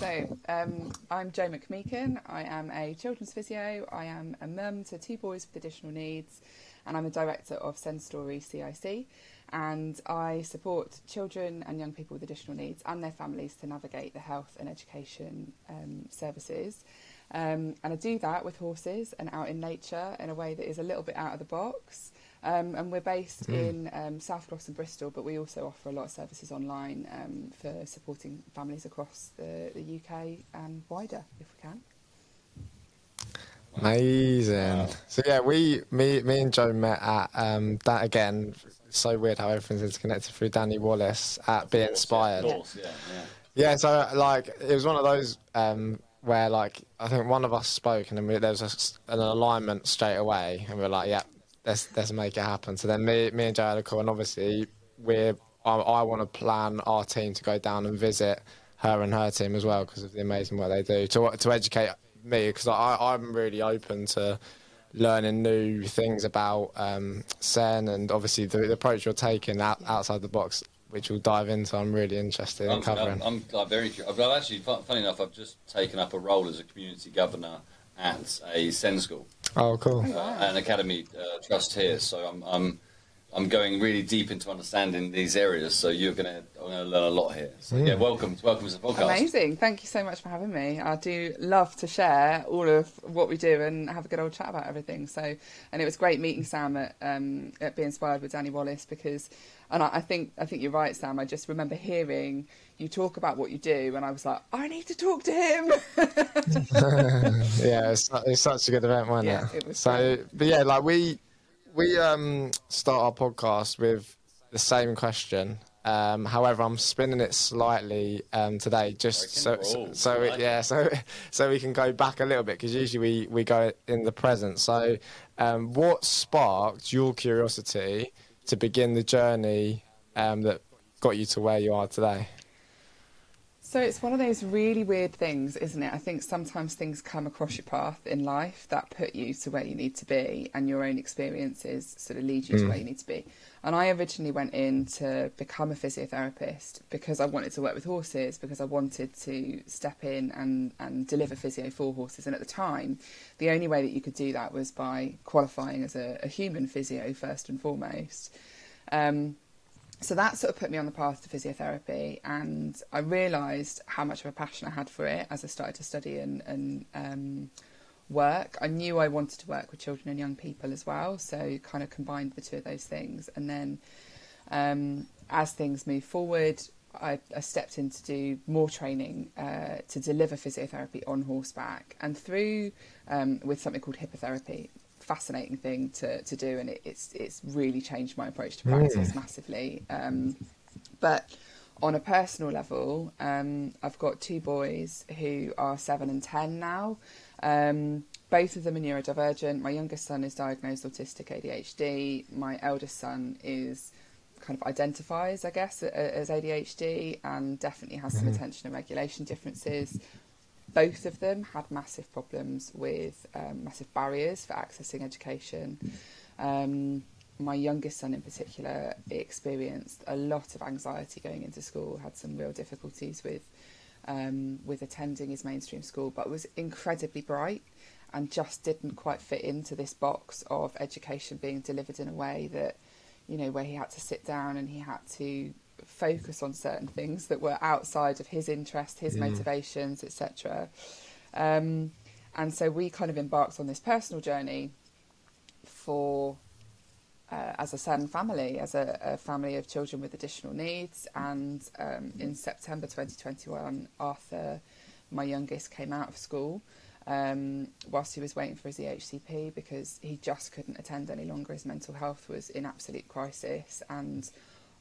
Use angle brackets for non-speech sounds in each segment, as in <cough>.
So, um, I'm Jo McMeechan. I am a children's physio. I am a mum to two boys with additional needs, and I'm a director of Send Story CIC. And I support children and young people with additional needs and their families to navigate the health and education um, services. Um, and I do that with horses and out in nature in a way that is a little bit out of the box. Um, and we're based mm. in um, South Glos and Bristol, but we also offer a lot of services online um, for supporting families across the, the UK and wider, if we can. Amazing. Wow. So yeah, we, me, me and Jo met at um, that again. So weird how everything's interconnected through Danny Wallace at Be Inspired. Yeah, yeah. yeah, so like it was one of those um, where like I think one of us spoke and then we, there was a, an alignment straight away, and we were like, yeah, let's let's make it happen. So then me me and Jo had a call, and obviously we're I, I want to plan our team to go down and visit her and her team as well because of the amazing work they do to to educate me because I I'm really open to learning new things about um, Sen and obviously the, the approach you're taking out, outside the box which we'll dive into. I'm really interested in I'm, covering. I'm, I'm like, very. I've actually, funny enough, I've just taken up a role as a community governor at a Sen school. Oh, cool. An academy uh, trust here. So I'm, I'm, I'm going really deep into understanding these areas. So you're going to, gonna learn a lot here. So mm. yeah, welcome, welcome to the podcast. Amazing. Thank you so much for having me. I do love to share all of what we do and have a good old chat about everything. So, and it was great meeting Sam at, um, at Be Inspired with Danny Wallace because, and I, I think, I think you're right, Sam. I just remember hearing you talk about what you do, and I was like, I need to talk to him. <laughs> <laughs> yeah, it's, it's, such a good event, wasn't yeah, it? it was so, great. but yeah, like we we um start our podcast with the same question. Um, however, I'm spinning it slightly um, today, just so so, so it, yeah, so <laughs> so we can go back a little bit because usually we, we go in the present. So, um, what sparked your curiosity to begin the journey um, that got you to where you are today? So it's one of those really weird things, isn't it? I think sometimes things come across your path in life that put you to where you need to be, and your own experiences sort of lead you mm. to where you need to be. And I originally went in to become a physiotherapist because I wanted to work with horses, because I wanted to step in and, and deliver physio for horses. And at the time, the only way that you could do that was by qualifying as a, a human physio first and foremost. Um, so that sort of put me on the path to physiotherapy and I realised how much of a passion I had for it as I started to study and, and um, work. I knew I wanted to work with children and young people as well, so kind of combined the two of those things. And then um, as things moved forward, I, I, stepped in to do more training uh, to deliver physiotherapy on horseback and through um, with something called hippotherapy fascinating thing to, to do, and it, it's it's really changed my approach to practice mm. massively. Um, but on a personal level, um, I've got two boys who are seven and ten now. Um, both of them are neurodivergent. My youngest son is diagnosed autistic ADHD. My eldest son is kind of identifies, I guess, as ADHD and definitely has some mm-hmm. attention and regulation differences both of them had massive problems with um, massive barriers for accessing education. Um, my youngest son, in particular, experienced a lot of anxiety going into school, had some real difficulties with um, with attending his mainstream school, but was incredibly bright and just didn't quite fit into this box of education being delivered in a way that, you know, where he had to sit down and he had to focus on certain things that were outside of his interest, his mm. motivations, etc. Um, and so we kind of embarked on this personal journey for uh, as a certain family, as a, a, family of children with additional needs. And um, in September 2021, Arthur, my youngest, came out of school um, whilst he was waiting for his EHCP because he just couldn't attend any longer. His mental health was in absolute crisis and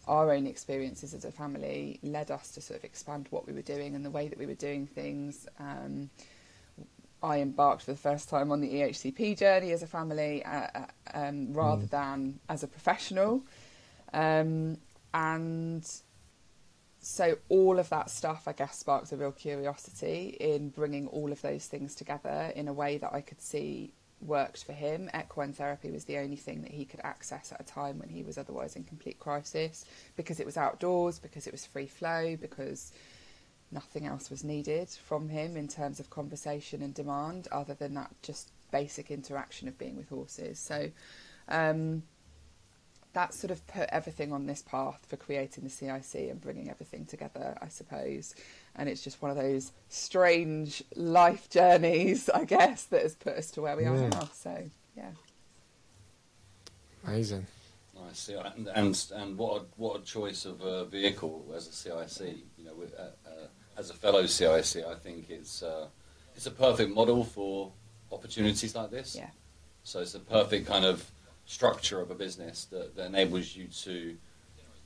our own experiences as a family led us to sort of expand what we were doing and the way that we were doing things. Um, I embarked for the first time on the EHCP journey as a family uh, uh, um, rather mm. than as a professional. Um, and so all of that stuff, I guess, sparked a real curiosity in bringing all of those things together in a way that I could see worked for him. Equine therapy was the only thing that he could access at a time when he was otherwise in complete crisis because it was outdoors, because it was free flow, because nothing else was needed from him in terms of conversation and demand, other than that just basic interaction of being with horses. So. Um, that sort of put everything on this path for creating the CIC and bringing everything together, I suppose. And it's just one of those strange life journeys, I guess, that has put us to where we are now. So, yeah. Amazing. Nice. Yeah, and, and and what a, what a choice of a vehicle as a CIC. You know, with, uh, uh, as a fellow CIC, I think it's uh, it's a perfect model for opportunities like this. Yeah. So it's a perfect kind of structure of a business that, that enables you to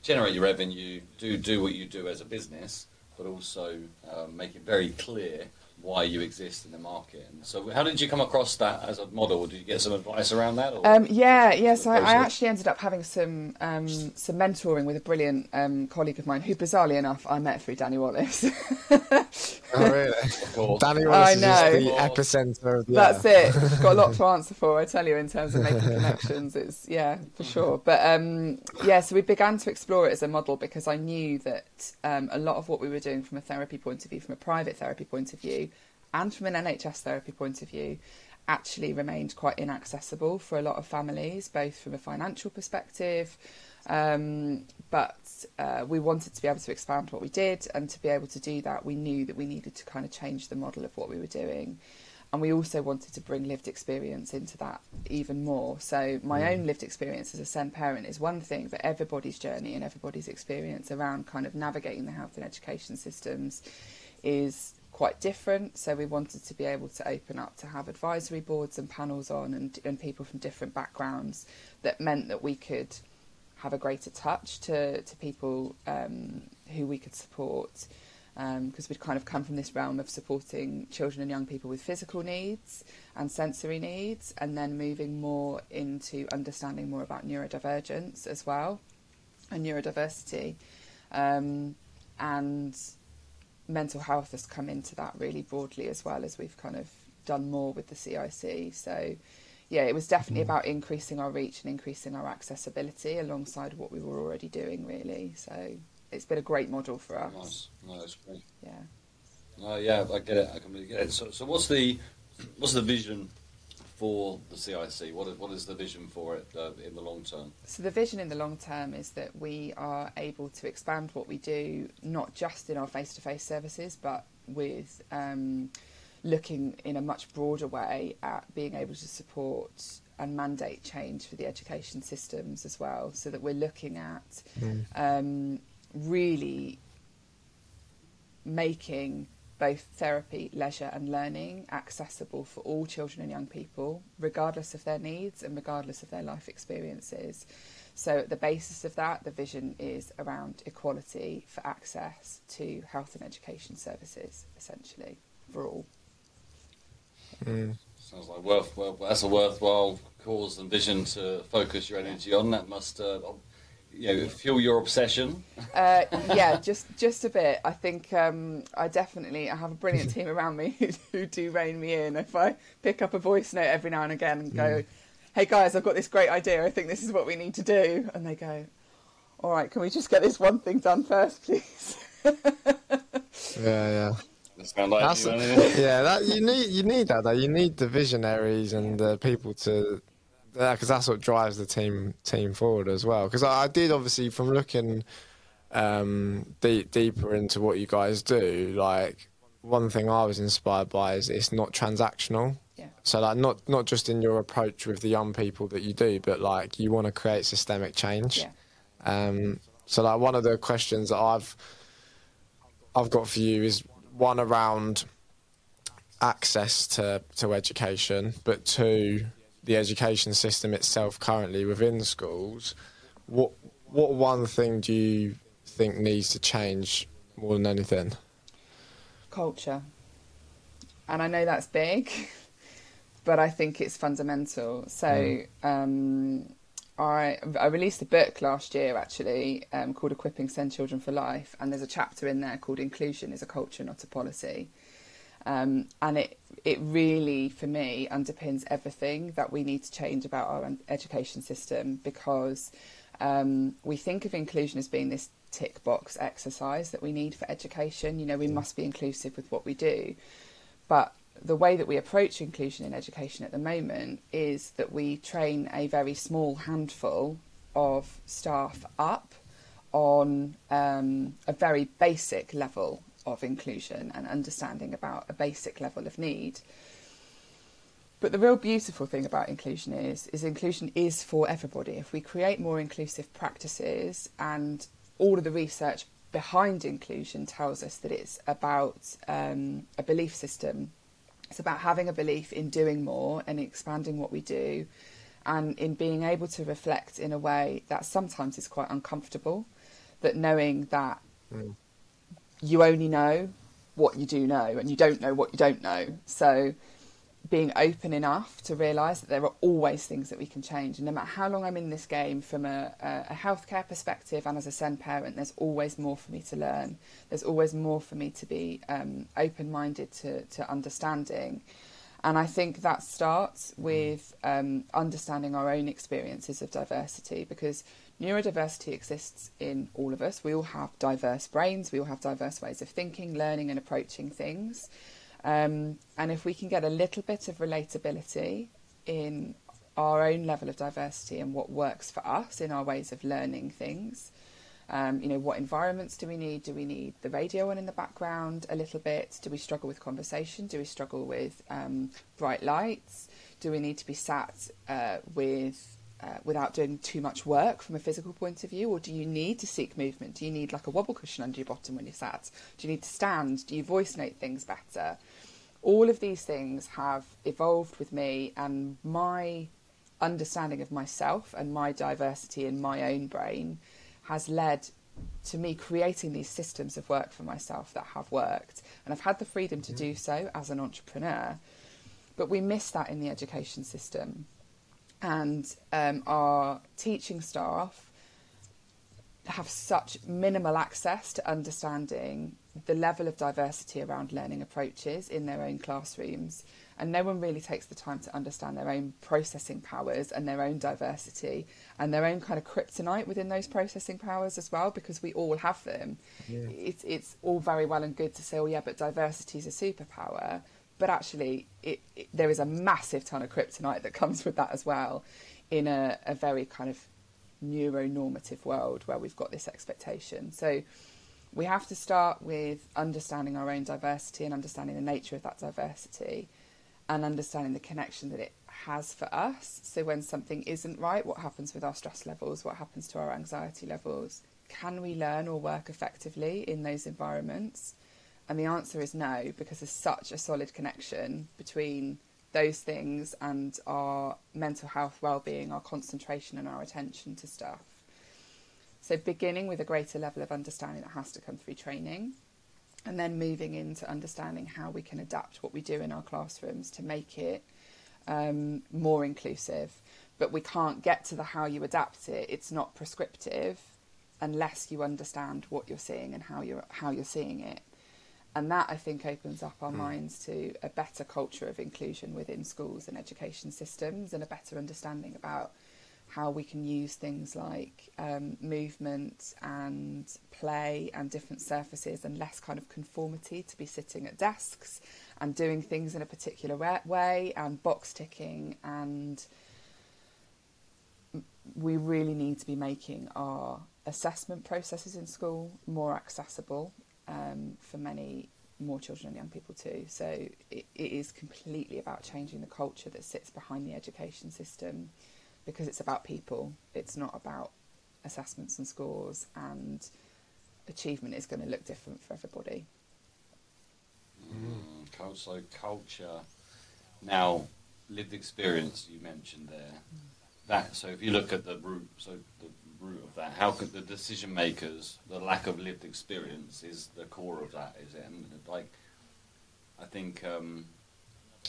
generate your revenue, do do what you do as a business, but also um, make it very clear why you exist in the market. And so, how did you come across that as a model? Did you get some advice around that? Or? Um, yeah, yeah. So I, I actually ended up having some um, some mentoring with a brilliant um, colleague of mine, who bizarrely enough I met through Danny Wallace. <laughs> Oh, really? <laughs> of course. Danny Wallace is know. the epicenter of the That's it. Got a lot to <laughs> answer for, I tell you, in terms of making connections. <laughs> It's yeah, for sure. But um, yeah, so we began to explore it as a model because I knew that um, a lot of what we were doing from a therapy point of view, from a private therapy point of view, and from an NHS therapy point of view, actually remained quite inaccessible for a lot of families, both from a financial perspective. Um, but uh, we wanted to be able to expand what we did, and to be able to do that, we knew that we needed to kind of change the model of what we were doing. And we also wanted to bring lived experience into that even more. So, my own lived experience as a SEN parent is one thing, but everybody's journey and everybody's experience around kind of navigating the health and education systems is quite different. So, we wanted to be able to open up to have advisory boards and panels on and, and people from different backgrounds that meant that we could have a greater touch to, to people um, who we could support because we'd kind of come from this realm of supporting children and young people with physical needs and sensory needs, and then moving more into understanding more about neurodivergence as well and neurodiversity. Um, and mental health has come into that really broadly as well as we've kind of done more with the CIC. So, yeah, it was definitely about increasing our reach and increasing our accessibility alongside what we were already doing, really. So, it's been a great model for us. Nice. No, that's great. Yeah. No, yeah, I get it. I completely get it. So, so what's the what's the vision for the CIC? What is, what is the vision for it uh, in the long term? So the vision in the long term is that we are able to expand what we do, not just in our face-to-face services, but with um, looking in a much broader way at being able to support and mandate change for the education systems as well. So that we're looking at um, really making both therapy, leisure, and learning accessible for all children and young people, regardless of their needs and regardless of their life experiences. So, at the basis of that, the vision is around equality for access to health and education services, essentially, for all. Sounds like worth. Well, that's a worthwhile cause and vision to focus your energy on. That must, uh, you know, fuel your obsession. Uh, yeah, just just a bit. I think um, I definitely I have a brilliant team around me <laughs> who, who do rein me in. If I pick up a voice note every now and again and go, "Hey guys, I've got this great idea. I think this is what we need to do," and they go, "All right, can we just get this one thing done first, please?" <laughs> Yeah, yeah. That sound like That's, you, doesn't <laughs> yeah, that you need you need that though. You need the visionaries and the people to, because that's what drives the team team forward as well. Because I, I did obviously from looking um, deep, deeper into what you guys do, like one thing I was inspired by is it's not transactional. Yeah. So like not not just in your approach with the young people that you do, but like you want to create systemic change. Yeah. Um, so like one of the questions that I've I've got for you is one around access to, to education, but two, the education system itself currently within schools. What what one thing do you think needs to change more than anything? Culture, and I know that's big, <laughs> but I think it's fundamental. So. Um, I, I released a book last year actually um, called Equipping Send Children for Life, and there's a chapter in there called Inclusion is a Culture, Not a Policy. Um, and it, it really, for me, underpins everything that we need to change about our education system because um, we think of inclusion as being this tick box exercise that we need for education. You know, we must be inclusive with what we do. But the way that we approach inclusion in education at the moment is that we train a very small handful of staff up on um, a very basic level of inclusion and understanding about a basic level of need. But the real beautiful thing about inclusion is is inclusion is for everybody. If we create more inclusive practices and all of the research behind inclusion tells us that it's about um, a belief system. It's about having a belief in doing more and expanding what we do and in being able to reflect in a way that sometimes is quite uncomfortable, that knowing that mm. you only know what you do know and you don't know what you don't know. So being open enough to realise that there are always things that we can change. And no matter how long I'm in this game, from a, a, healthcare perspective and as a SEND parent, there's always more for me to learn. There's always more for me to be um, open minded to, to understanding. And I think that starts with um, understanding our own experiences of diversity because neurodiversity exists in all of us. We all have diverse brains, we all have diverse ways of thinking, learning, and approaching things. Um, and if we can get a little bit of relatability in our own level of diversity and what works for us in our ways of learning things, um, you know, what environments do we need? Do we need the radio on in the background a little bit? Do we struggle with conversation? Do we struggle with um, bright lights? Do we need to be sat uh, with uh, without doing too much work from a physical point of view, or do you need to seek movement? Do you need like a wobble cushion under your bottom when you're sat? Do you need to stand? Do you voice note things better? All of these things have evolved with me and my understanding of myself and my diversity in my own brain has led to me creating these systems of work for myself that have worked. And I've had the freedom to do so as an entrepreneur but we miss that in the education system. And um, our teaching staff have such minimal access to understanding the level of diversity around learning approaches in their own classrooms. And no one really takes the time to understand their own processing powers and their own diversity and their own kind of kryptonite within those processing powers as well, because we all have them. Yeah. It's, it's all very well and good to say, oh, yeah, but diversity is a superpower. But actually, it, it, there is a massive ton of kryptonite that comes with that as well in a, a very kind of neuronormative world where we've got this expectation. So, we have to start with understanding our own diversity and understanding the nature of that diversity and understanding the connection that it has for us. So, when something isn't right, what happens with our stress levels? What happens to our anxiety levels? Can we learn or work effectively in those environments? And the answer is no, because there's such a solid connection between those things and our mental health well-being, our concentration and our attention to stuff. So, beginning with a greater level of understanding that has to come through training, and then moving into understanding how we can adapt what we do in our classrooms to make it um, more inclusive. But we can't get to the how you adapt it. It's not prescriptive unless you understand what you're seeing and how you're how you're seeing it. And that I think opens up our mm. minds to a better culture of inclusion within schools and education systems and a better understanding about how we can use things like um, movement and play and different surfaces and less kind of conformity to be sitting at desks and doing things in a particular way and box ticking and we really need to be making our assessment processes in school more accessible um, for many more children and young people too. So it, it is completely about changing the culture that sits behind the education system because it's about people. It's not about assessments and scores, and achievement is going to look different for everybody. Mm, so culture. Now, lived experience you mentioned there. Mm. That so if you look at the root, so the root of that, how could the decision makers, the lack of lived experience is the core of that, is it? And like, I think um,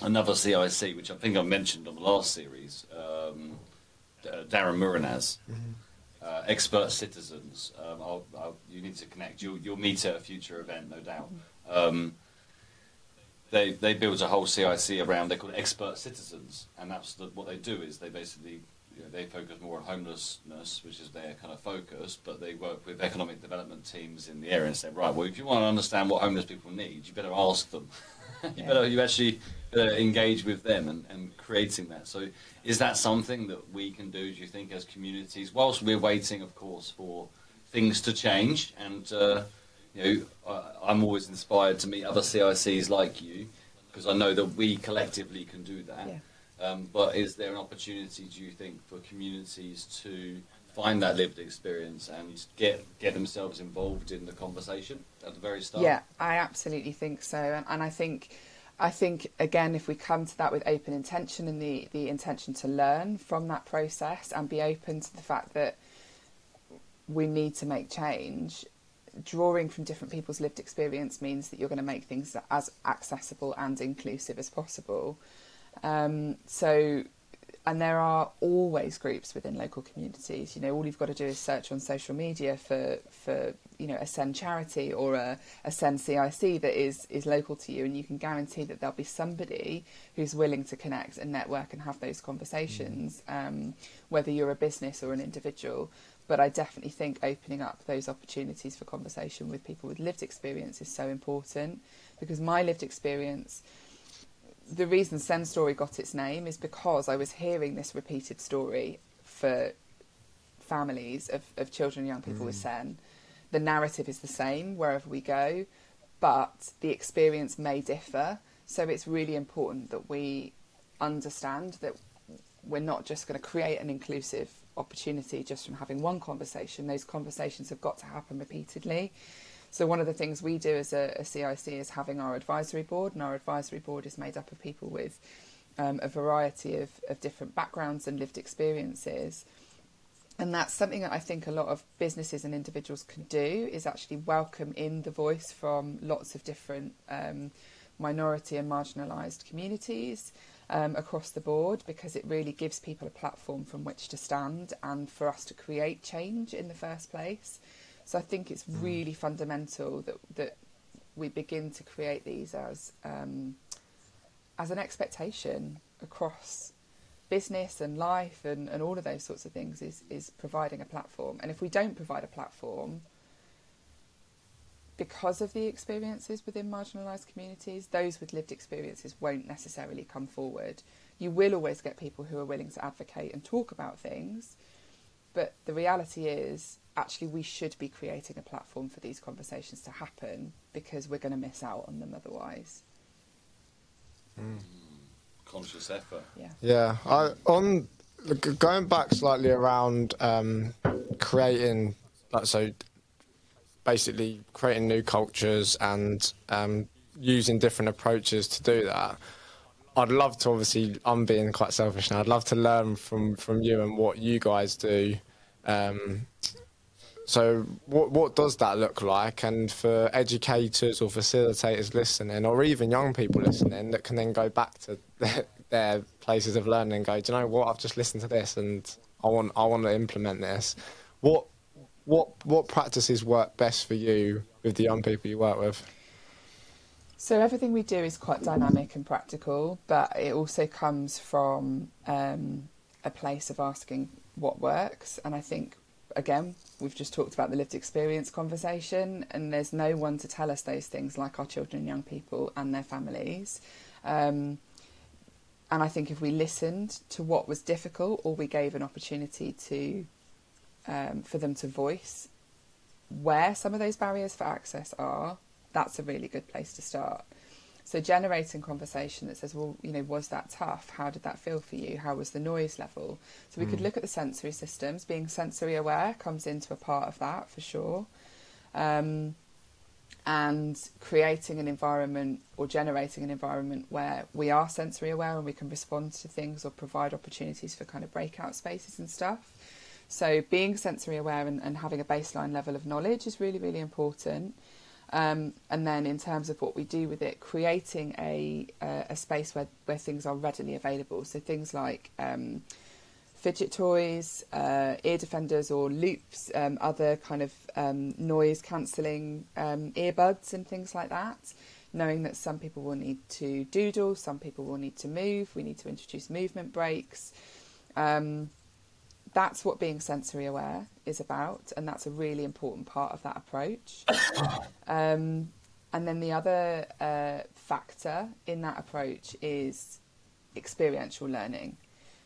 another CIC, which I think I mentioned on the last series. Um, Darren Murinas. Mm-hmm. Uh, expert citizens. Um, I'll, I'll, you need to connect. You'll, you'll, meet at a future event, no doubt. Um, they they build a whole CIC around. They're called expert citizens, and that's the, what they do is they basically you know, they focus more on homelessness, which is their kind of focus, but they work with economic development teams in the area and say, right, well, if you want to understand what homeless people need, you better ask them. <laughs> <laughs> you better, you actually better engage with them and, and creating that. So, is that something that we can do? Do you think as communities, whilst we're waiting, of course, for things to change? And uh, you know, I, I'm always inspired to meet other CICs like you because I know that we collectively can do that. Yeah. Um, but is there an opportunity, do you think, for communities to find that lived experience and get get themselves involved in the conversation at the very start? Yeah, I absolutely think so, and, and I think, I think again, if we come to that with open intention and the the intention to learn from that process and be open to the fact that we need to make change, drawing from different people's lived experience means that you're going to make things as accessible and inclusive as possible. Um, so, and there are always groups within local communities. You know, all you've got to do is search on social media for for you know a Send charity or a, a Send CIC that is is local to you, and you can guarantee that there'll be somebody who's willing to connect and network and have those conversations, um, whether you're a business or an individual. But I definitely think opening up those opportunities for conversation with people with lived experience is so important because my lived experience the reason Sen Story got its name is because I was hearing this repeated story for families of, of children and young people with mm. Sen. The narrative is the same wherever we go, but the experience may differ. So it's really important that we understand that we're not just going to create an inclusive opportunity just from having one conversation. Those conversations have got to happen repeatedly. So one of the things we do as a, a CIC is having our advisory board, and our advisory board is made up of people with um, a variety of, of different backgrounds and lived experiences. And that's something that I think a lot of businesses and individuals can do is actually welcome in the voice from lots of different um, minority and marginalised communities um, across the board because it really gives people a platform from which to stand and for us to create change in the first place. So I think it's really fundamental that that we begin to create these as um, as an expectation across business and life and, and all of those sorts of things is is providing a platform. And if we don't provide a platform, because of the experiences within marginalised communities, those with lived experiences won't necessarily come forward. You will always get people who are willing to advocate and talk about things, but the reality is actually we should be creating a platform for these conversations to happen because we're going to miss out on them otherwise. Conscious effort. Yeah. Yeah, I on going back slightly around um, creating like so basically creating new cultures and um, using different approaches to do that. I'd love to obviously I'm being quite selfish now. I'd love to learn from from you and what you guys do. Um, so what what does that look like? And for educators or facilitators listening, or even young people listening, that can then go back to <laughs> their, places of learning and go, do you know what? I've just listened to this, and I want I want to implement this. What what what practices work best for you with the young people you work with? So everything we do is quite dynamic and practical, but it also comes from um, a place of asking what works. And I think, again, we've just talked about the lived experience conversation, and there's no one to tell us those things like our children and young people and their families. Um, and I think if we listened to what was difficult, or we gave an opportunity to um, for them to voice where some of those barriers for access are, that's a really good place to start. So generating conversation that says, well, you know, was that tough? How did that feel for you? How was the noise level? So we could look at the sensory systems. Being sensory aware comes into a part of that for sure. Um, and creating an environment or generating an environment where we are sensory aware and we can respond to things or provide opportunities for kind of breakout spaces and stuff. So being sensory aware and, and having a baseline level of knowledge is really, really important. Um, and then in terms of what we do with it, creating a, uh, a space where, where things are readily available. So things like um, fidget toys, uh, ear defenders or loops, um, other kind of um, noise cancelling um, earbuds and things like that. Knowing that some people will need to doodle, some people will need to move, we need to introduce movement breaks. That's what being sensory aware is about, and that's a really important part of that approach. <coughs> um, and then the other uh, factor in that approach is experiential learning.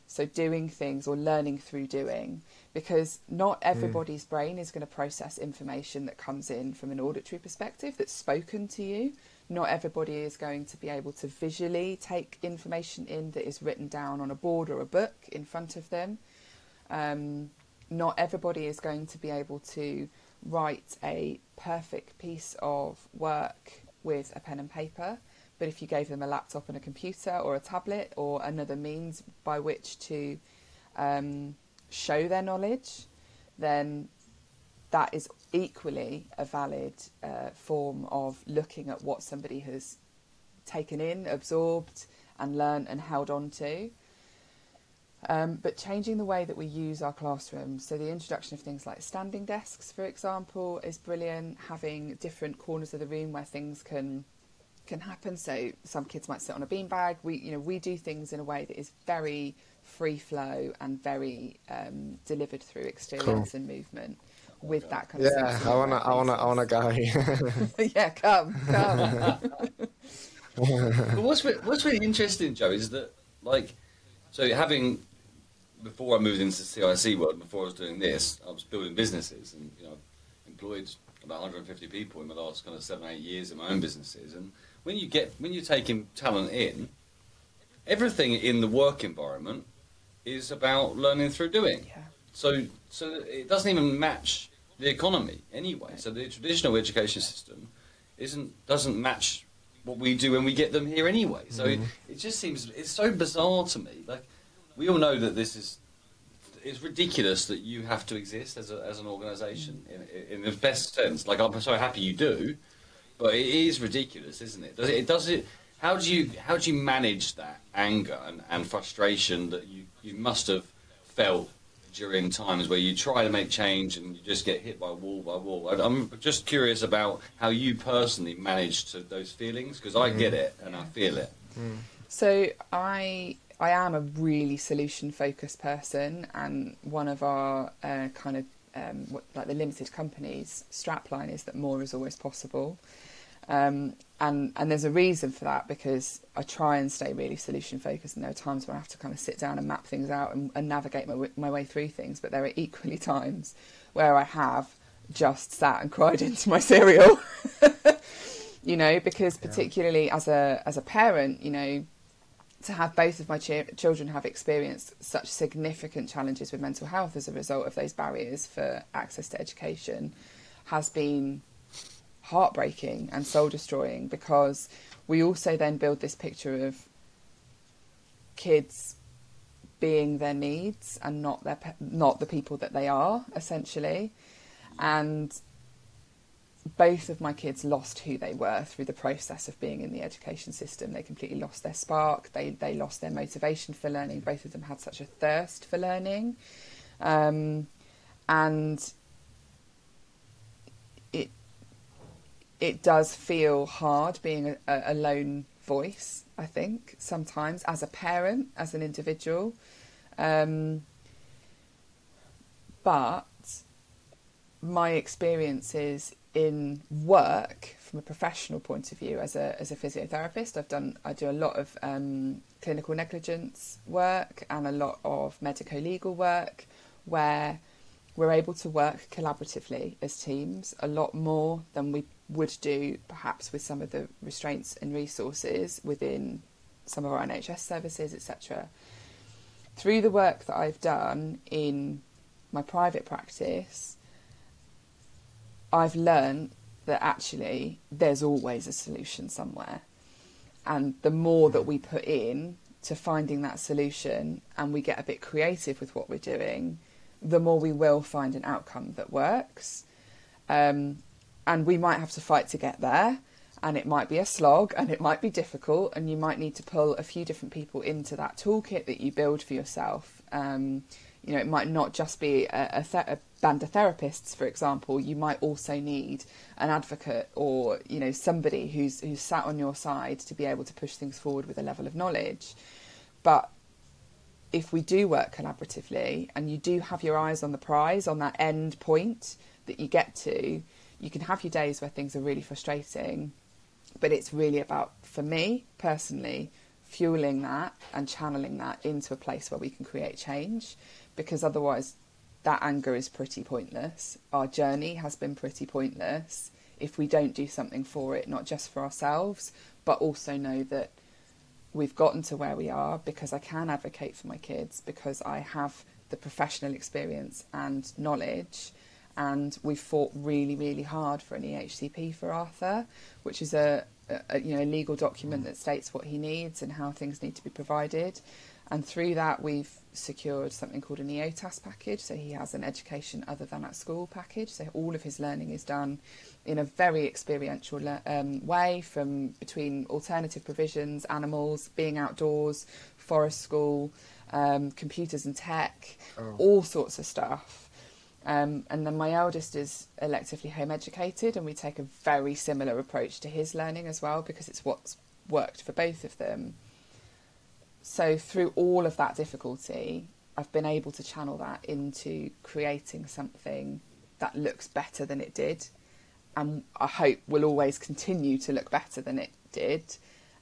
So, doing things or learning through doing, because not everybody's mm. brain is going to process information that comes in from an auditory perspective that's spoken to you. Not everybody is going to be able to visually take information in that is written down on a board or a book in front of them. Um, not everybody is going to be able to write a perfect piece of work with a pen and paper. But if you gave them a laptop and a computer or a tablet or another means by which to um, show their knowledge, then that is equally a valid uh, form of looking at what somebody has taken in, absorbed, and learned and held on to. Um, but changing the way that we use our classrooms, so the introduction of things like standing desks, for example, is brilliant. Having different corners of the room where things can can happen. So some kids might sit on a beanbag. We, you know, we do things in a way that is very free flow and very um, delivered through experience cool. and movement. With that kind yeah, of yeah, I wanna, I wanna, I wanna go. <laughs> yeah, come, come. but what's what's really interesting, Jo, is that like, so having before I moved into the CIC world, before I was doing this, I was building businesses and you know employed about 150 people in the last kind of seven eight years in my own businesses and when you get when you're taking talent in, everything in the work environment is about learning through doing. Yeah. So so it doesn't even match the economy anyway. So the traditional education system isn't doesn't match what we do when we get them here anyway. So mm-hmm. it, it just seems it's so bizarre to me. Like we all know that this is it's ridiculous that you have to exist as, a, as an organisation in, in the best sense. Like I'm so happy you do, but it is ridiculous, isn't it? Does it, does it how do you how do you manage that anger and, and frustration that you, you must have felt during times where you try to make change and you just get hit by wall by wall? I'm just curious about how you personally manage to those feelings because I get it and I feel it. Mm. So I I am a really solution focused person, and one of our uh, kind of um, what, like the limited companies strapline is that more is always possible. Um, and and there's a reason for that because I try and stay really solution focused, and there are times where I have to kind of sit down and map things out and, and navigate my my way through things. But there are equally <laughs> times where I have just sat and cried <laughs> into my cereal, <laughs> you know, because particularly yeah. as a as a parent, you know, to have both of my ch- children have experienced such significant challenges with mental health as a result of those barriers for access to education has been heartbreaking and soul destroying because we also then build this picture of kids being their needs and not their not the people that they are essentially. And both of my kids lost who they were through the process of being in the education system. They completely lost their spark. They they lost their motivation for learning. Both of them had such a thirst for learning. Um, and it it does feel hard being a, a, lone voice, I think, sometimes as a parent, as an individual. Um, but my experiences in work from a professional point of view as a as a physiotherapist I've done I do a lot of um, clinical negligence work and a lot of medico legal work where we're able to work collaboratively as teams a lot more than we would do perhaps with some of the restraints and resources within some of our NHS services, etc. Through the work that I've done in my private practice, I've learned that actually there's always a solution somewhere. And the more that we put in to finding that solution and we get a bit creative with what we're doing, the more we will find an outcome that works. Um, and we might have to fight to get there and it might be a slog and it might be difficult and you might need to pull a few different people into that toolkit that you build for yourself. Um, you know it might not just be a, a, th- a, band of therapists for example. You might also need an advocate or you know somebody who's who's sat on your side to be able to push things forward with a level of knowledge. But if we do work collaboratively and you do have your eyes on the prize, on that end point that you get to, you can have your days where things are really frustrating. But it's really about, for me personally, fueling that and channeling that into a place where we can create change because otherwise that anger is pretty pointless. Our journey has been pretty pointless if we don't do something for it, not just for ourselves, but also know that we've gotten to where we are because I can advocate for my kids, because I have the professional experience and knowledge. And we've fought really, really hard for an EHCP for Arthur, which is a, a you know a legal document that states what he needs and how things need to be provided. And through that, we've secured something called an EOTAS package. So he has an education other than at school package. So all of his learning is done in a very experiential um, way from between alternative provisions, animals, being outdoors, forest school, um, computers and tech, oh. all sorts of stuff. Um, and then my eldest is electively home educated, and we take a very similar approach to his learning as well because it's what's worked for both of them so through all of that difficulty, I've been able to channel that into creating something that looks better than it did, and I hope will always continue to look better than it did.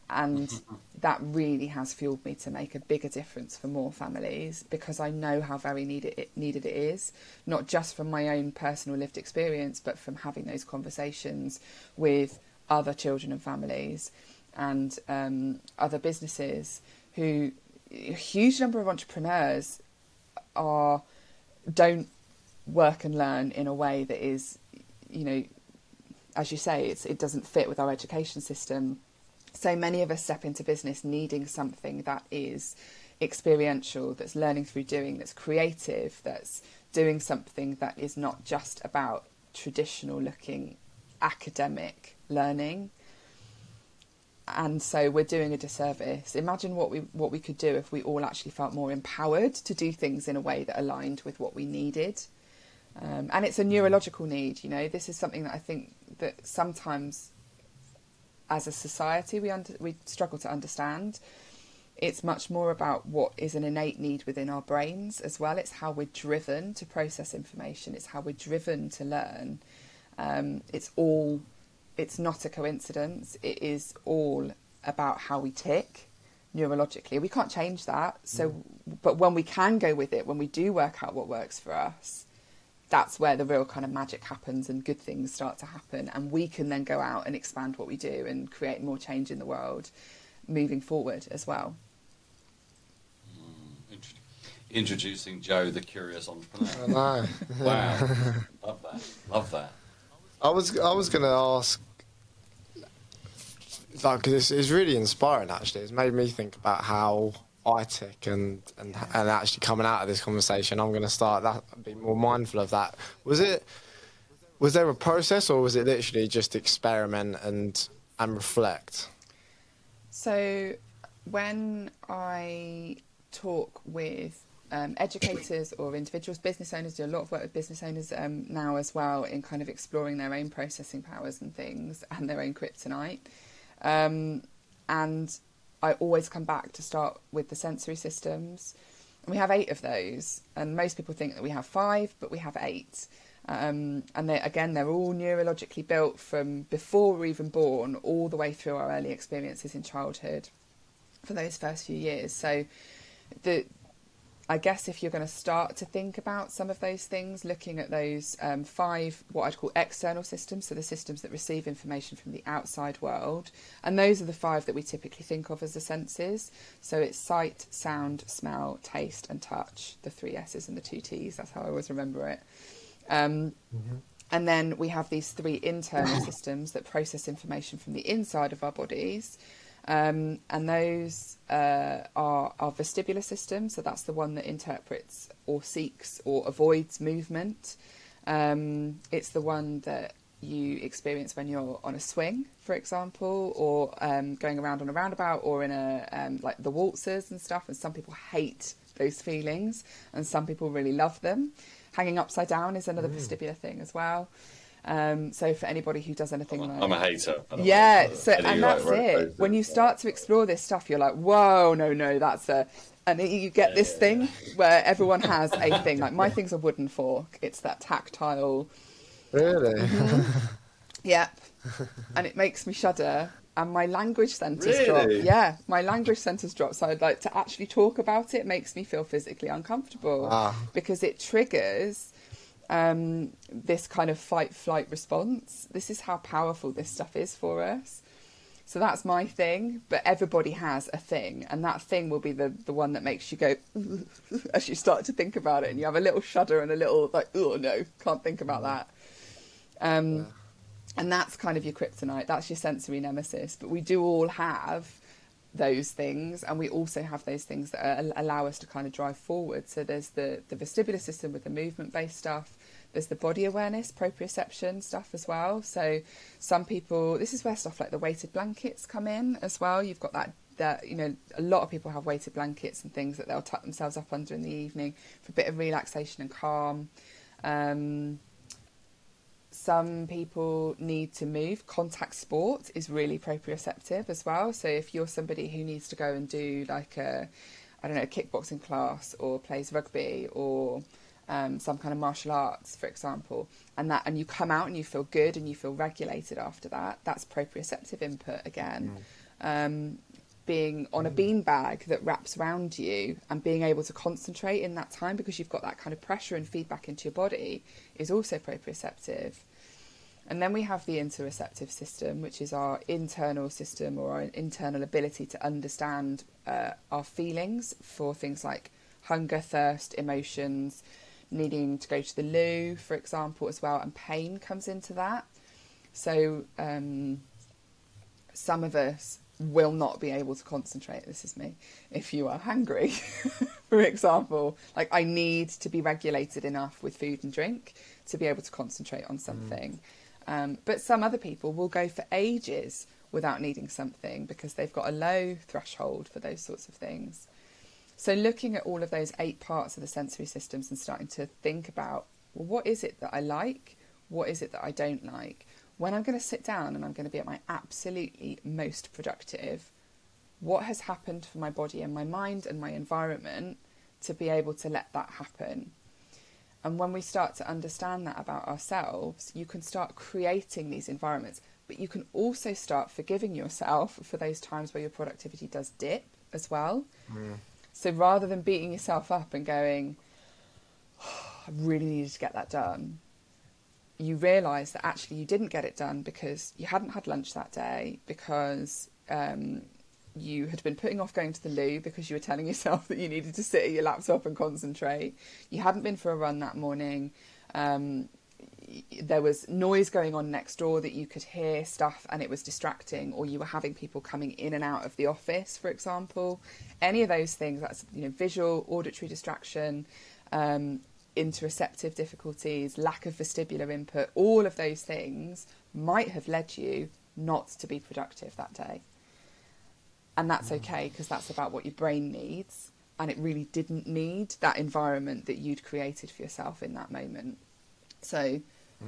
And <laughs> that really has fueled me to make a bigger difference for more families because I know how very needed it, needed it is, not just from my own personal lived experience, but from having those conversations with other children and families and um, other businesses who a huge number of entrepreneurs are don't work and learn in a way that is, you know, as you say, it's, it doesn't fit with our education system. So many of us step into business needing something that is experiential, that's learning through doing, that's creative, that's doing something that is not just about traditional looking academic learning and so we're doing a disservice. Imagine what we what we could do if we all actually felt more empowered to do things in a way that aligned with what we needed. Um, and it's a neurological need, you know. This is something that I think that sometimes, as a society, we under, we struggle to understand. It's much more about what is an innate need within our brains as well. It's how we're driven to process information. It's how we're driven to learn. Um, it's all it's not a coincidence. It is all about how we tick neurologically. We can't change that. So, mm. but when we can go with it, when we do work out what works for us, that's where the real kind of magic happens and good things start to happen. And we can then go out and expand what we do and create more change in the world moving forward as well. Mm, Introducing Jo, the curious entrepreneur. I know. <laughs> wow, love that. Love that. I was I was going to ask like cause it's, it's really inspiring actually. It's made me think about how I tick and, and and actually coming out of this conversation, I'm going to start that be more mindful of that. Was it was there a process or was it literally just experiment and and reflect? So when I talk with um, educators or individuals, business owners do a lot of work with business owners um, now as well in kind of exploring their own processing powers and things and their own kryptonite. Um, and I always come back to start with the sensory systems. And we have eight of those, and most people think that we have five, but we have eight. Um, and they, again, they're all neurologically built from before we're even born, all the way through our early experiences in childhood, for those first few years. So, the I guess if you're going to start to think about some of those things, looking at those um, five, what I'd call external systems, so the systems that receive information from the outside world, and those are the five that we typically think of as the senses. So it's sight, sound, smell, taste, and touch, the three S's and the two T's, that's how I always remember it. Um, mm-hmm. And then we have these three internal systems that process information from the inside of our bodies. Um, and those uh, are our vestibular system, so that's the one that interprets or seeks or avoids movement. Um, it's the one that you experience when you're on a swing, for example, or um, going around on a roundabout, or in a um, like the waltzers and stuff. And some people hate those feelings, and some people really love them. Hanging upside down is another mm. vestibular thing as well. Um, so for anybody who does anything I'm a, like, I'm a hater. yeah. So and that's right, it. Right, when you start to explore this stuff, you're like, whoa, no, no, that's a and you get this thing where everyone has a <laughs> thing. Like my thing's a wooden fork. It's that tactile. Really? <laughs> Yep. and it makes me shudder. And my language centers drop. Really? Yeah, my language centers drop. So I'd like to actually talk about it. Makes me feel physically uncomfortable Wow. because it triggers um, this kind of fight flight response. This is how powerful this stuff is for us. So that's my thing, but everybody has a thing, and that thing will be the, the one that makes you go <laughs> as you start to think about it, and you have a little shudder and a little like, oh no, can't think about that. Um, And that's kind of your kryptonite. That's your sensory nemesis. But we do all have those things, and we also have those things that are, allow us to kind of drive forward. So there's the the vestibular system with the movement based stuff. There's the body awareness, proprioception stuff as well. So some people, this is where stuff like the weighted blankets come in as well. You've got that that you know a lot of people have weighted blankets and things that they'll tuck themselves up under in the evening for a bit of relaxation and calm. Um, some people need to move. Contact sport is really proprioceptive as well. So if you're somebody who needs to go and do like a, I don't know, kickboxing class or plays rugby or um, some kind of martial arts, for example, and that and you come out and you feel good and you feel regulated after that, that's proprioceptive input again. Um, being on a beanbag that wraps around you and being able to concentrate in that time because you've got that kind of pressure and feedback into your body is also proprioceptive. And then we have the interoceptive system, which is our internal system or our internal ability to understand uh, our feelings for things like hunger, thirst, emotions, needing to go to the loo, for example, as well. And pain comes into that. So um, some of us will not be able to concentrate. This is me. If you are hungry, <laughs> for example, like I need to be regulated enough with food and drink to be able to concentrate on something. Um, but some other people will go for ages without needing something because they've got a low threshold for those sorts of things. So, looking at all of those eight parts of the sensory systems and starting to think about, well, what is it that I like? What is it that I don't like? When I'm going to sit down and I'm going to be at my absolutely most productive, what has happened for my body and my mind and my environment to be able to let that happen? And when we start to understand that about ourselves, you can start creating these environments, but you can also start forgiving yourself <laughs> for those times where your productivity does dip as well. So rather than beating yourself up and going, "Oh, I really needed to get that done, you realise that actually you didn't get it done because you hadn't had lunch that day, because um, you had been putting off going to the loo because you were telling <laughs> yourself that you needed to sit at your laptop and concentrate. You hadn't been for a run that morning. Um, there was noise going on next door that you could hear stuff and it was distracting, or you were having people coming in and out of the office, for example. Any of those things, that's you know, visual, auditory distraction, um, interoceptive difficulties, lack of vestibular input, all of those things might have led you not to be productive that day. And that's okay because that's about what your brain needs. And it really didn't need that environment that you'd created for yourself in that moment. So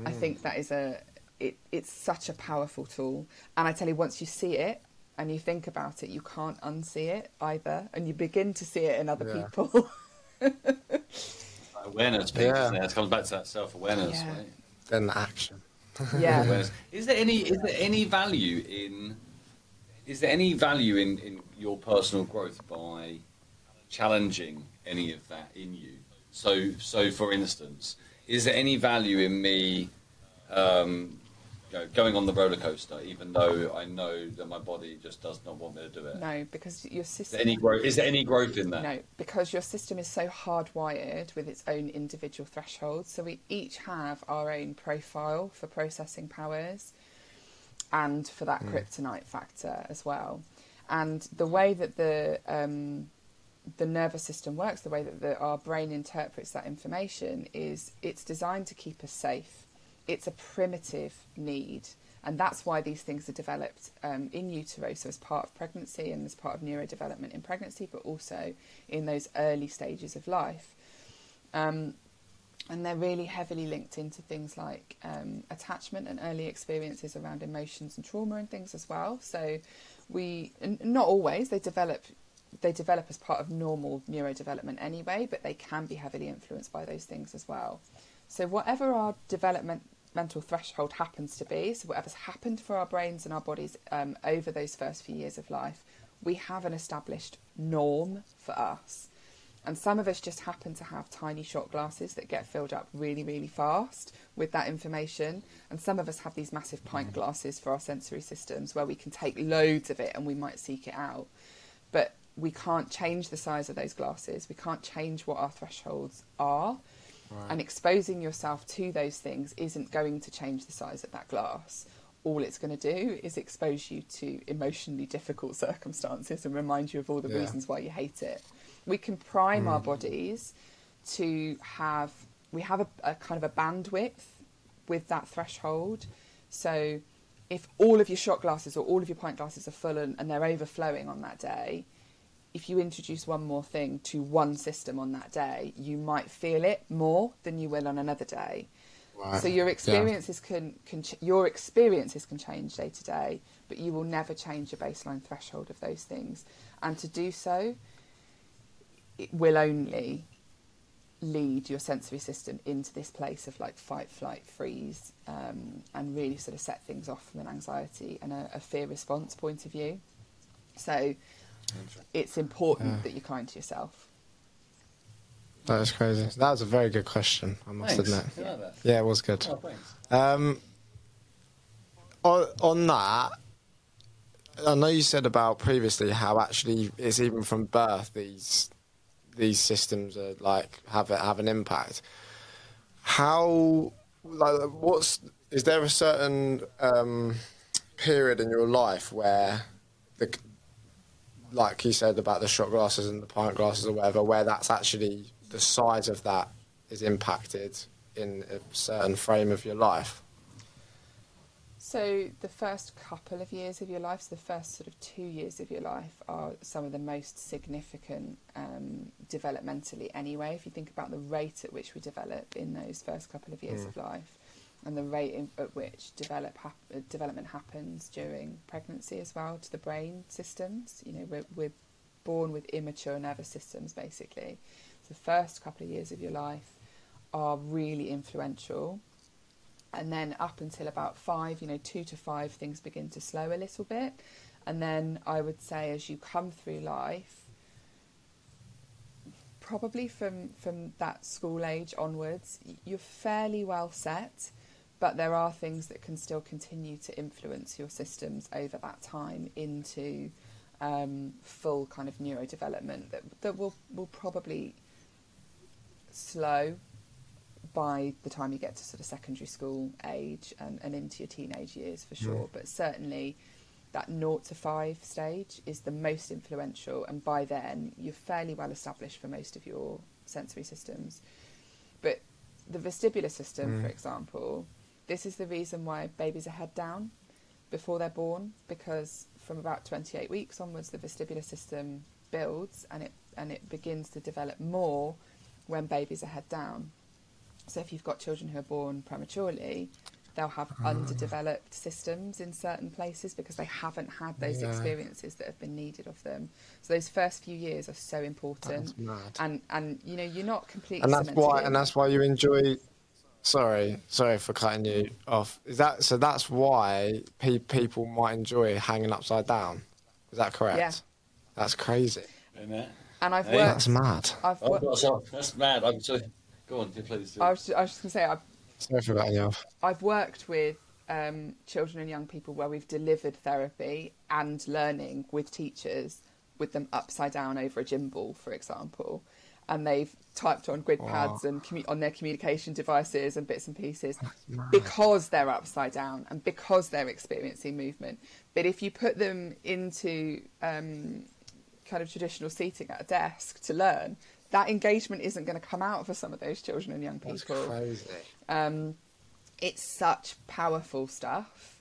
I think mm. that is a, it, it's such a powerful tool. And I tell you, once you see it and you think about it, you can't unsee it either. And you begin to see it in other Yeah. people. <laughs> Awareness piece, Yeah. it? It comes back to that self awareness, Yeah. right? Then the action. yeah. <laughs> Awareness. Is there any is there any value in is there any value in, in your personal growth by challenging any of that in you? So so for instance, is there any value in me um, you know, going on the roller coaster even though I know that my body just does not want me to do it? No, because your Is system. there any growth is there any growth in that? No, because your system is so hardwired with its own individual thresholds. So we each have our own profile for processing powers and for that kryptonite factor as well. And the way that the um, the nervous system works, the way that the, our brain interprets that information is it's designed to keep us safe. It's a primitive need. And that's why these things are developed um, in utero, so as part of pregnancy and as part of neurodevelopment in pregnancy, but also in those early stages of life. Um, and they're really heavily linked into things like um, attachment and early experiences around emotions and trauma and things as well. So we, not always, they develop they develop as part of normal neurodevelopment anyway, but they can be heavily influenced by those things as well. So whatever our developmental threshold happens to be, so whatever's happened for our brains and our bodies um, over those first few years of life, we have an established norm for us. And some of us just happen to have tiny shot glasses that get filled up really, really fast with that information. And some of us have these massive pint glasses for our sensory systems where we can take loads of it and we might seek it out. But we can't change the size of those glasses. We can't change what our thresholds are. Right. And exposing yourself to those things isn't going to change the size of that glass. All it's going to do is expose you to emotionally difficult circumstances and remind you of all the yeah. reasons why you hate it. We can prime mm. our bodies to have, we have a, a kind of a bandwidth with that threshold. So if all of your shot glasses or all of your pint glasses are full and, and they're overflowing on that day, if you introduce one more thing to one system on that day, you might feel it more than you will on another day. Right. So your experiences yeah. can, can ch- your experiences can change day to day, but you will never change your baseline threshold of those things. And to do so, it will only lead your sensory system into this place of like fight, flight, freeze, um, and really sort of set things off from an anxiety and a, a fear response point of view. So it's important yeah. that you're kind to yourself. That is crazy. That was a very good question, I must thanks. admit. Yeah, yeah, it was good. Oh, um, on, on that, I know you said about previously how actually it's even from birth these these systems are like have a, have an impact. How like what's is there a certain um, period in your life where the like you said about the shot glasses and the pint glasses or whatever, where that's actually the size of that is impacted in a certain frame of your life? So the first couple of years of your life, so the first sort of two years of your life, are some of the most significant um, developmentally. Anyway, if you think about the rate at which we develop in those first couple of years mm. of life, and the rate in, at which develop uh, development happens during pregnancy as well to the brain systems. You know, we're, we're born with immature nervous systems basically. So the first couple of years of your life are really influential. And then up until about five, you know, two to five, things begin to slow a little bit. And then I would say as you come through life, probably from, from that school age onwards, you're fairly well set but there are things that can still continue to influence your systems over that time into um, full kind of neurodevelopment that that will will probably slow by the time you get to sort of secondary school age and, and into your teenage years for sure. Mm. But certainly that naught to five stage is the most influential and by then you're fairly well established for most of your sensory systems. But the vestibular system, mm. for example, this is the reason why babies are head down before they're born because from about 28 weeks onwards the vestibular system builds and it and it begins to develop more when babies are head down. So if you've got children who are born prematurely, they'll have ah. underdeveloped systems in certain places because they haven't had those yeah. experiences that have been needed of them. So those first few years are so important. And and you know you're not completely. And that's why and that's why you enjoy Sorry, sorry for cutting you off. Is that so? That's why pe- people might enjoy hanging upside down. Is that correct? Yeah. That's crazy. Amen. And I've Hey. worked. That's mad. I've Oh, worked. sorry, that's mad. I'm sorry. Go on, please. do. I was, I was just going to say I've Sorry for cutting you off. I've worked with um, children and young people where we've delivered therapy and learning with teachers with them upside down over a gym ball, for example, and they've typed on grid pads wow. and commu- on their communication devices and bits and pieces because they're upside down and because they're experiencing movement. But if you put them into um, kind of traditional seating at a desk to learn, that engagement isn't going to come out for some of those children and young people. That's crazy. Um, it's such powerful stuff.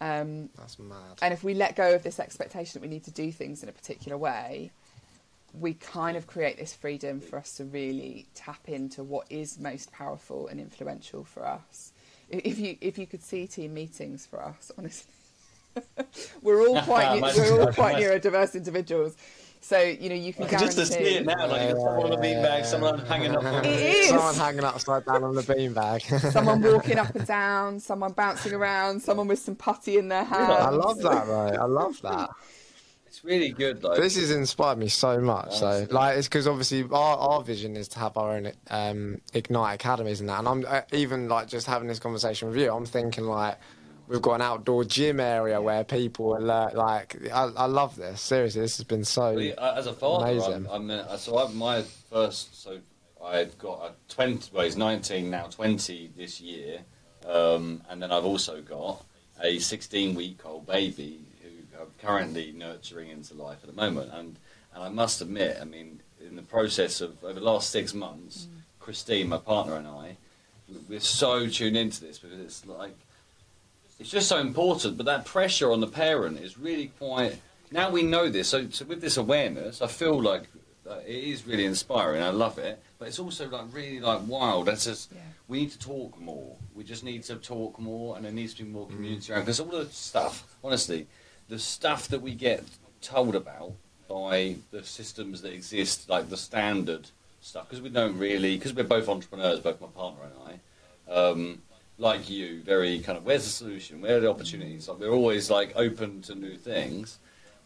Um, That's mad. And if we let go of this expectation that we need to do things in a particular way, we kind of create this freedom for us to really tap into what is most powerful and influential for us. If you if you could see team meetings for us, <laughs> honestly, we're all quite <laughs> we're all quite neurodiverse individuals, So you know you can guarantee. Just to see it now, like you got someone on the beanbag, someone hanging up. On It is. Someone hanging upside down on the beanbag. <laughs> someone walking up and down, someone bouncing around, someone with some putty in their hand. I love that, right? I love that. It's really good, though. This has inspired me so much. So, like, it's because obviously our, our vision is to have our own um, Ignite academies and that. And I'm uh, even like just having this conversation with you. I'm thinking like we've got an outdoor gym area where people are like. I, I love this. Seriously, this has been so. As a father, Amazing. I'm, I'm uh, so I've my first, so I've got a 20, well, he's 19 now, 20 this year, um, and then I've also got a 16 week old baby currently nurturing into life at the moment, and and I must admit, I mean, in the process of over the last six months, Christine, my partner, and I, we- we're so tuned into this because it's like it's just so important. But that pressure on the parent is really quite. Now we know this, so, so with this awareness, I feel like uh, it is really inspiring. I love it, but it's also like really like wild. That's just Yeah. we need to talk more. We just need to talk more, and there needs to be more community around. Because all the stuff, honestly, the stuff that we get told about by the systems that exist, like the standard stuff, because we don't really, because we're both entrepreneurs, both my partner and I. Um, like you, very kind of where's the solution? Where are the opportunities? Like we're always like open to new things,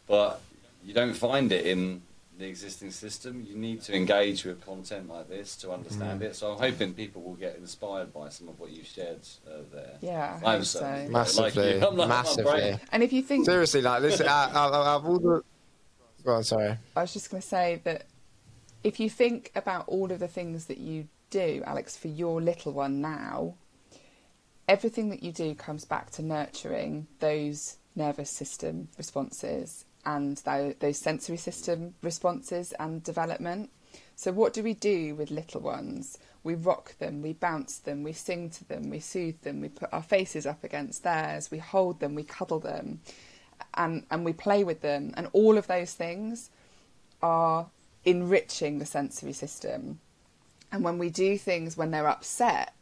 but you don't find it in the existing system. You need to engage with content like this to understand it. So I'm hoping people will get inspired by some of what you've shared uh, there. Yeah, I <laughs> I'm hope so. Massively, like. I'm like, massively. And if you think, Seriously, like this. out, out, out of all the. Go on, sorry. I was just going to say that if you think about all of the things that you do, Alex, for your little one now, everything that you do comes back to nurturing those nervous system responses and tho- those sensory system responses and development. So, what do we do with little ones? We rock them, we bounce them, we sing to them, we soothe them, we put our faces up against theirs, we hold them, we cuddle them, and, and we play with them. And all of those things are enriching the sensory system. And when we do things when they're upset,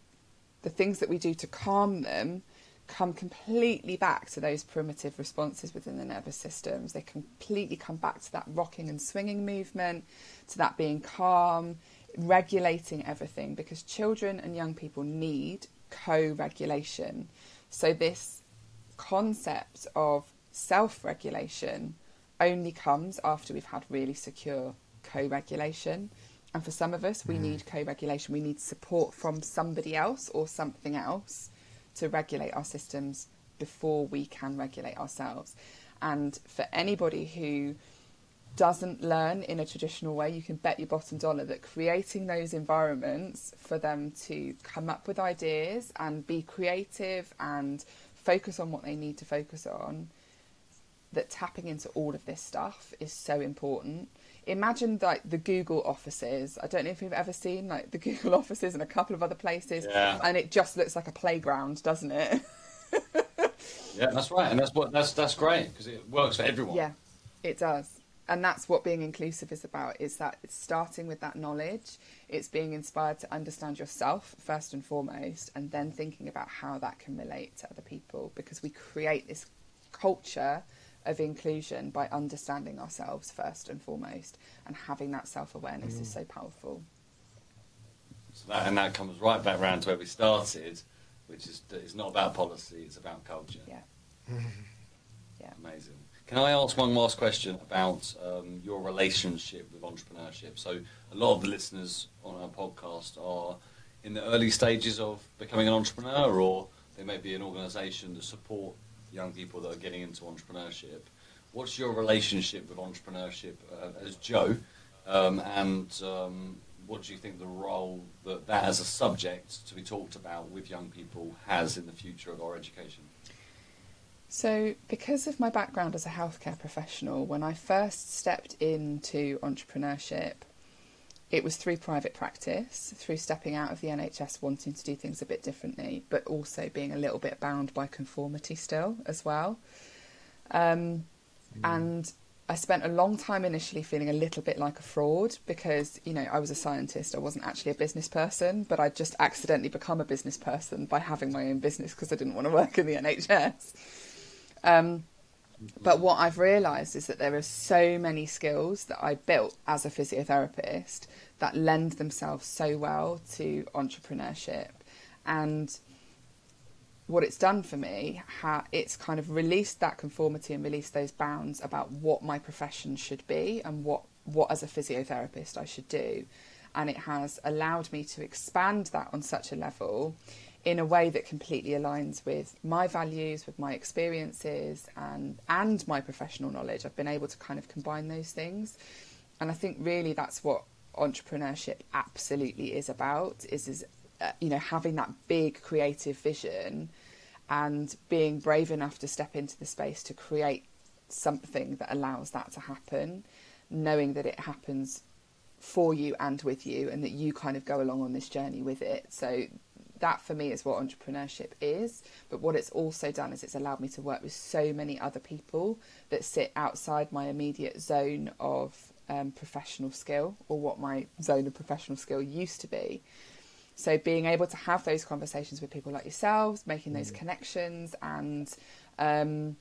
the things that we do to calm them come completely back to those primitive responses within the nervous systems. They completely come back to that rocking and swinging movement, to that being calm, regulating everything, because children and young people need co regulation. So, this concept of self regulation only comes after we've had really secure co regulation. And for some of us, we mm. need co regulation. We need support from somebody else or something else to regulate our systems before we can regulate ourselves. And for anybody who doesn't learn in a traditional way, you can bet your bottom dollar that creating those environments for them to come up with ideas and be creative and focus on what they need to focus on, that tapping into all of this stuff is so important. Imagine like the Google offices. I don't know if you've ever seen like the <laughs> Google offices and a couple of other places, Yeah. and it just looks like a playground, doesn't it? <laughs> Yeah, that's right, and that's what that's that's great because it works for everyone. Yeah, it does. And that's what being inclusive is about is that it's starting with that knowledge, it's being inspired to understand yourself first and foremost, and then thinking about how that can relate to other people because we create this culture of inclusion by understanding ourselves first and foremost and having that self-awareness is so powerful. So that, and that comes right back round to where we started, which is it's not about policy; it's about culture. Yeah. <laughs> Yeah. Amazing. Can I ask one last question about um, your relationship with entrepreneurship? So, a lot of the listeners on our podcast are in the early stages of becoming an entrepreneur, or they may be an organisation that support young people that are getting into entrepreneurship. What's your relationship with entrepreneurship uh, as Jo, um, and um, what do you think the role that that as a subject to be talked about with young people has in the future of our education? So, because of my background as a healthcare professional, when I first stepped into entrepreneurship, it was through private practice, through stepping out of the NHS, wanting to do things a bit differently, but also being a little bit bound by conformity still as well. Um, And I spent a long time initially feeling a little bit like a fraud because, you know, I was a scientist. I wasn't actually a business person, but I'd just accidentally become a business person by having my own business because I didn't want to work in the NHS. Um, But what I've realised is that there are so many skills that I built as a physiotherapist that lend themselves so well to entrepreneurship. And what it's done for me, ha- it's kind of released that conformity and released those bounds about what my profession should be and what, what as a physiotherapist I should do. And it has allowed me to expand that on such a level in a way that completely aligns with my values, with my experiences, and and my professional knowledge. I've been able to kind of combine those things, and I think really that's what entrepreneurship absolutely is about. Is is uh, you know having that big creative vision and being brave enough to step into the space to create something that allows that to happen, knowing that it happens for you and with you, and that you kind of go along on this journey with it. So that for me is what entrepreneurship is. But what it's also done is it's allowed me to work with so many other people that sit outside my immediate zone of um, professional skill or what my zone of professional skill used to be. So being able to have those conversations with people like yourselves, making those mm. connections and um,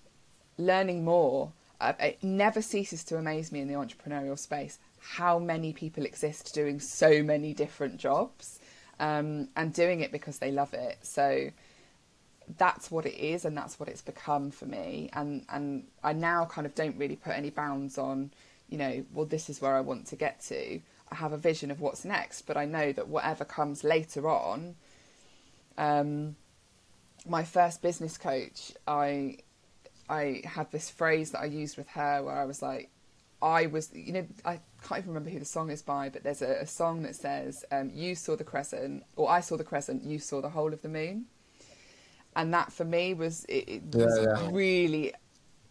learning more. Uh, it never ceases to amaze me in the entrepreneurial space how many people exist doing so many different jobs um, and doing it because they love it. So that's what it is, and that's what it's become for me. And and I now kind of don't really put any bounds on, you know, well, this is where I want to get to. I have a vision of what's next, but I know that whatever comes later on. Um, my first business coach, I I had this phrase that I used with her where I was like, I was, you know, I can't even remember who the song is by, but there's a, a song that says, um, "You saw the crescent, or I saw the crescent, you saw the whole of the moon," and that for me was it, it yeah, was yeah. really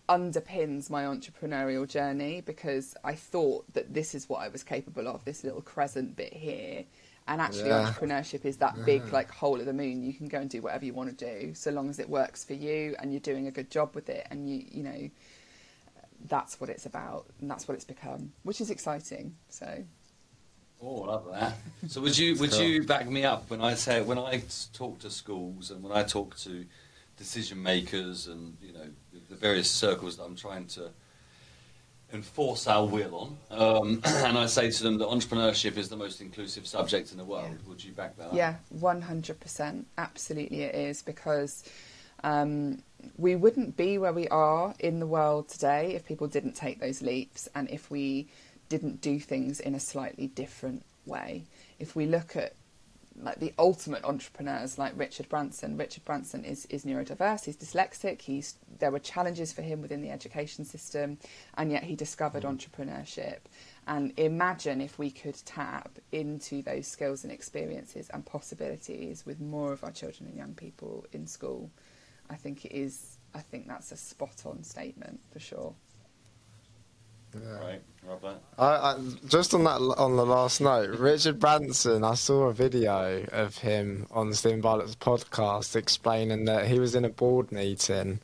underpins my entrepreneurial journey because I thought that this is what I was capable of, this little crescent bit here. And actually, yeah. entrepreneurship is that big, like, whole of the moon. You can go and do whatever you want to do, so long as it works for you and you're doing a good job with it, and you, you know, that's what it's about and that's what it's become, which is exciting. So. Oh, I love that. <laughs> So would you would cool. you back me up when I say when I talk to schools and when I talk to decision makers and you know the various circles that I'm trying to enforce our will on, um, <clears throat> and I say to them that entrepreneurship is the most inclusive subject in the world. Yeah. Would you back that up? Yeah, one hundred percent. Absolutely, it is because um, we wouldn't be where we are in the world today if people didn't take those leaps and if we didn't do things in a slightly different way. If we look at like the ultimate entrepreneurs like Richard Branson. Richard Branson is, is neurodiverse, he's dyslexic, he's there were challenges for him within the education system and yet he discovered mm. entrepreneurship. And imagine if we could tap into those skills and experiences and possibilities with more of our children and young people in school. I think it is. I think that's a spot on statement for sure. Yeah. Right, Robert. I, I, just on that, on the last note, Richard Branson. I saw a video of him on Steven Bartlett's podcast explaining that he was in a board meeting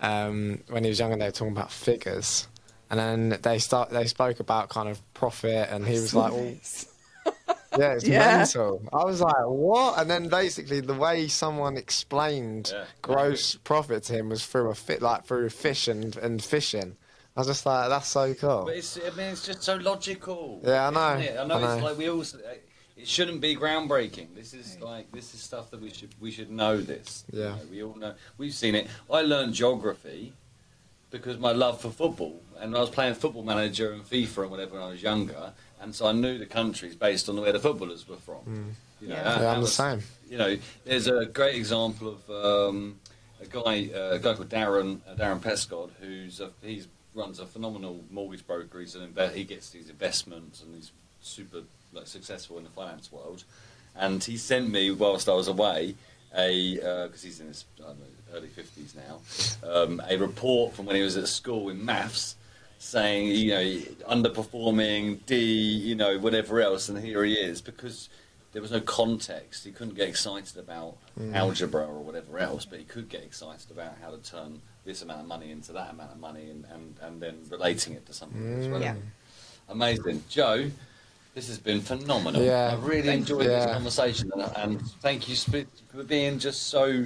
um, when he was younger. They were talking about figures, and then they start. They spoke about kind of profit, and he was like, "Well, yeah, it's yeah. mental. I was like, what? And then basically the way someone explained yeah. gross profit to him was through a fit, like through fish and, and fishing. I was just like, that's so cool. But it's, I mean, it's just so logical. Yeah, I know. I know, I know. It's like we all. It shouldn't be groundbreaking. This is like this is stuff that we should we should know. This. Yeah. You know, we all know. We've seen it. I learned geography because my love for football, and I was playing Football Manager and FIFA and whatever when I was younger and so I knew the countries based on where the footballers were from. Mm. You know, yeah, yeah I'm the same. You know, there's a great example of um, a guy, uh, a guy called Darren uh, Darren Pescod, who's a, he's runs a phenomenal mortgage broker. He's an inve- he gets these investments and he's super like, successful in the finance world. And he sent me whilst I was away a because uh, he's in his know, early fifties now, um, a report from when he was at school in maths saying, you know, underperforming, D, you know, whatever else, and here he is because there was no context. He couldn't get excited about mm. algebra or whatever else, but he could get excited about how to turn this amount of money into that amount of money and, and, and then relating it to something mm. that's relevant. Yeah. Amazing. Jo, this has been phenomenal. Yeah. I really enjoyed yeah. this conversation and, and thank you for being just so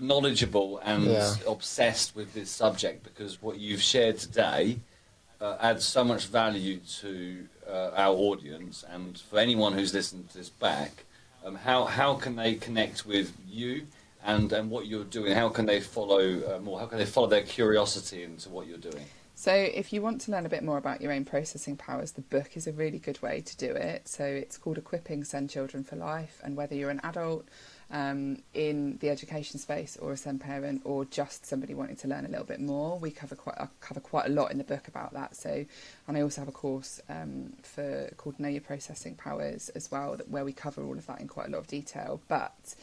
knowledgeable and Yeah. obsessed with this subject because what you've shared today uh, adds so much value to uh, our audience and for anyone who's listened to this back. Um, how how can they connect with you and and what you're doing? How can they follow um, or how can they follow their curiosity into what you're doing? So, if you want to learn a bit more about your own processing powers, the book is a really good way to do it. So, it's called Equipping SEND Children for Life. And whether you're an adult um, in the education space or a SEND parent or just somebody wanting to learn a little bit more, we cover quite I cover quite a lot in the book about that. So, and I also have a course um, for called Know Your Processing Powers as well, that, where we cover all of that in quite a lot of detail. But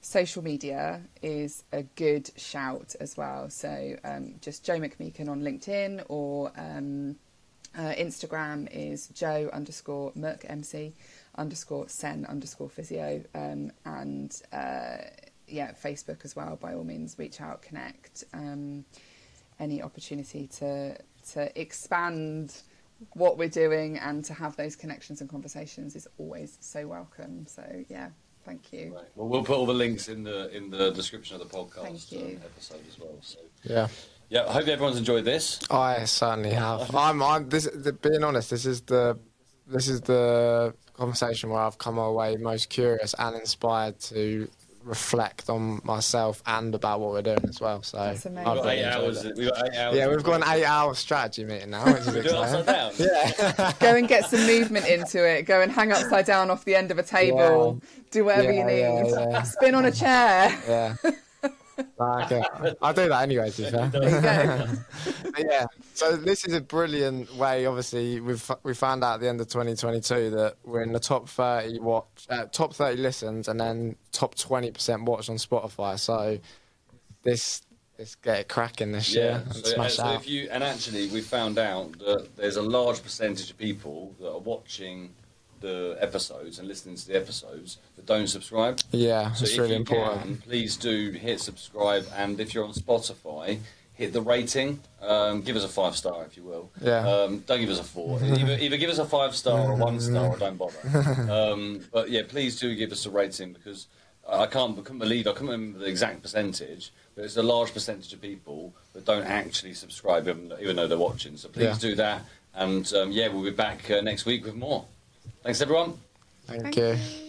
social media is a good shout as well. So um, just Jo McMeechan on LinkedIn or um, uh, Instagram is Joe underscore Merc MC underscore Sen underscore physio um, and uh, yeah Facebook as well. By all means, reach out, connect. Um, any opportunity to to expand what we're doing and to have those connections and conversations is always so welcome. So yeah, thank you. Right. Well, we'll put all the links in the in the description of the podcast Thank you. episode as well. So Yeah. yeah, I hope everyone's enjoyed this. I certainly have. I'm. I'm. This. The, being honest, this is the. This is the conversation where I've come away most curious and inspired to reflect on myself and about what we're doing as well. So That's amazing. We've got eight enjoyed hours. We've got eight hours. Yeah, we've got an eight-hour strategy meeting now, which is <laughs> do it upside exciting. down. Yeah. <laughs> Go and get some movement into it. Go and hang upside down off the end of a table. Do whatever Yeah, you need. yeah, yeah. Spin on a chair. Yeah. <laughs> Like, uh, I do that anyway, to be fair. There you go. <laughs> But yeah, so this is a brilliant way. Obviously, we've we found out at the end of 2022 that we're in the top 30 watch, uh, top 30 listens, and then top 20% watched on Spotify. So this let's get it cracking this year and So, smash so out. if you and actually we found out that there's a large percentage of people that are watching the episodes and listening to the episodes that don't subscribe. yeah, So it's if really you important. can, please do hit subscribe, and if you're on Spotify, hit the rating. Um, give us a five star if you will. Yeah. Um, don't give us a four. <laughs> either, either give us a five star or one star, or don't bother. <laughs> Um, but yeah, please do give us a rating because I can't, I couldn't believe I couldn't remember the exact percentage, but it's a large percentage of people that don't actually subscribe even, even though they're watching. So please Yeah. do that, and um, yeah, we'll be back uh, next week with more. Thanks everyone. Thank, Thank you. you.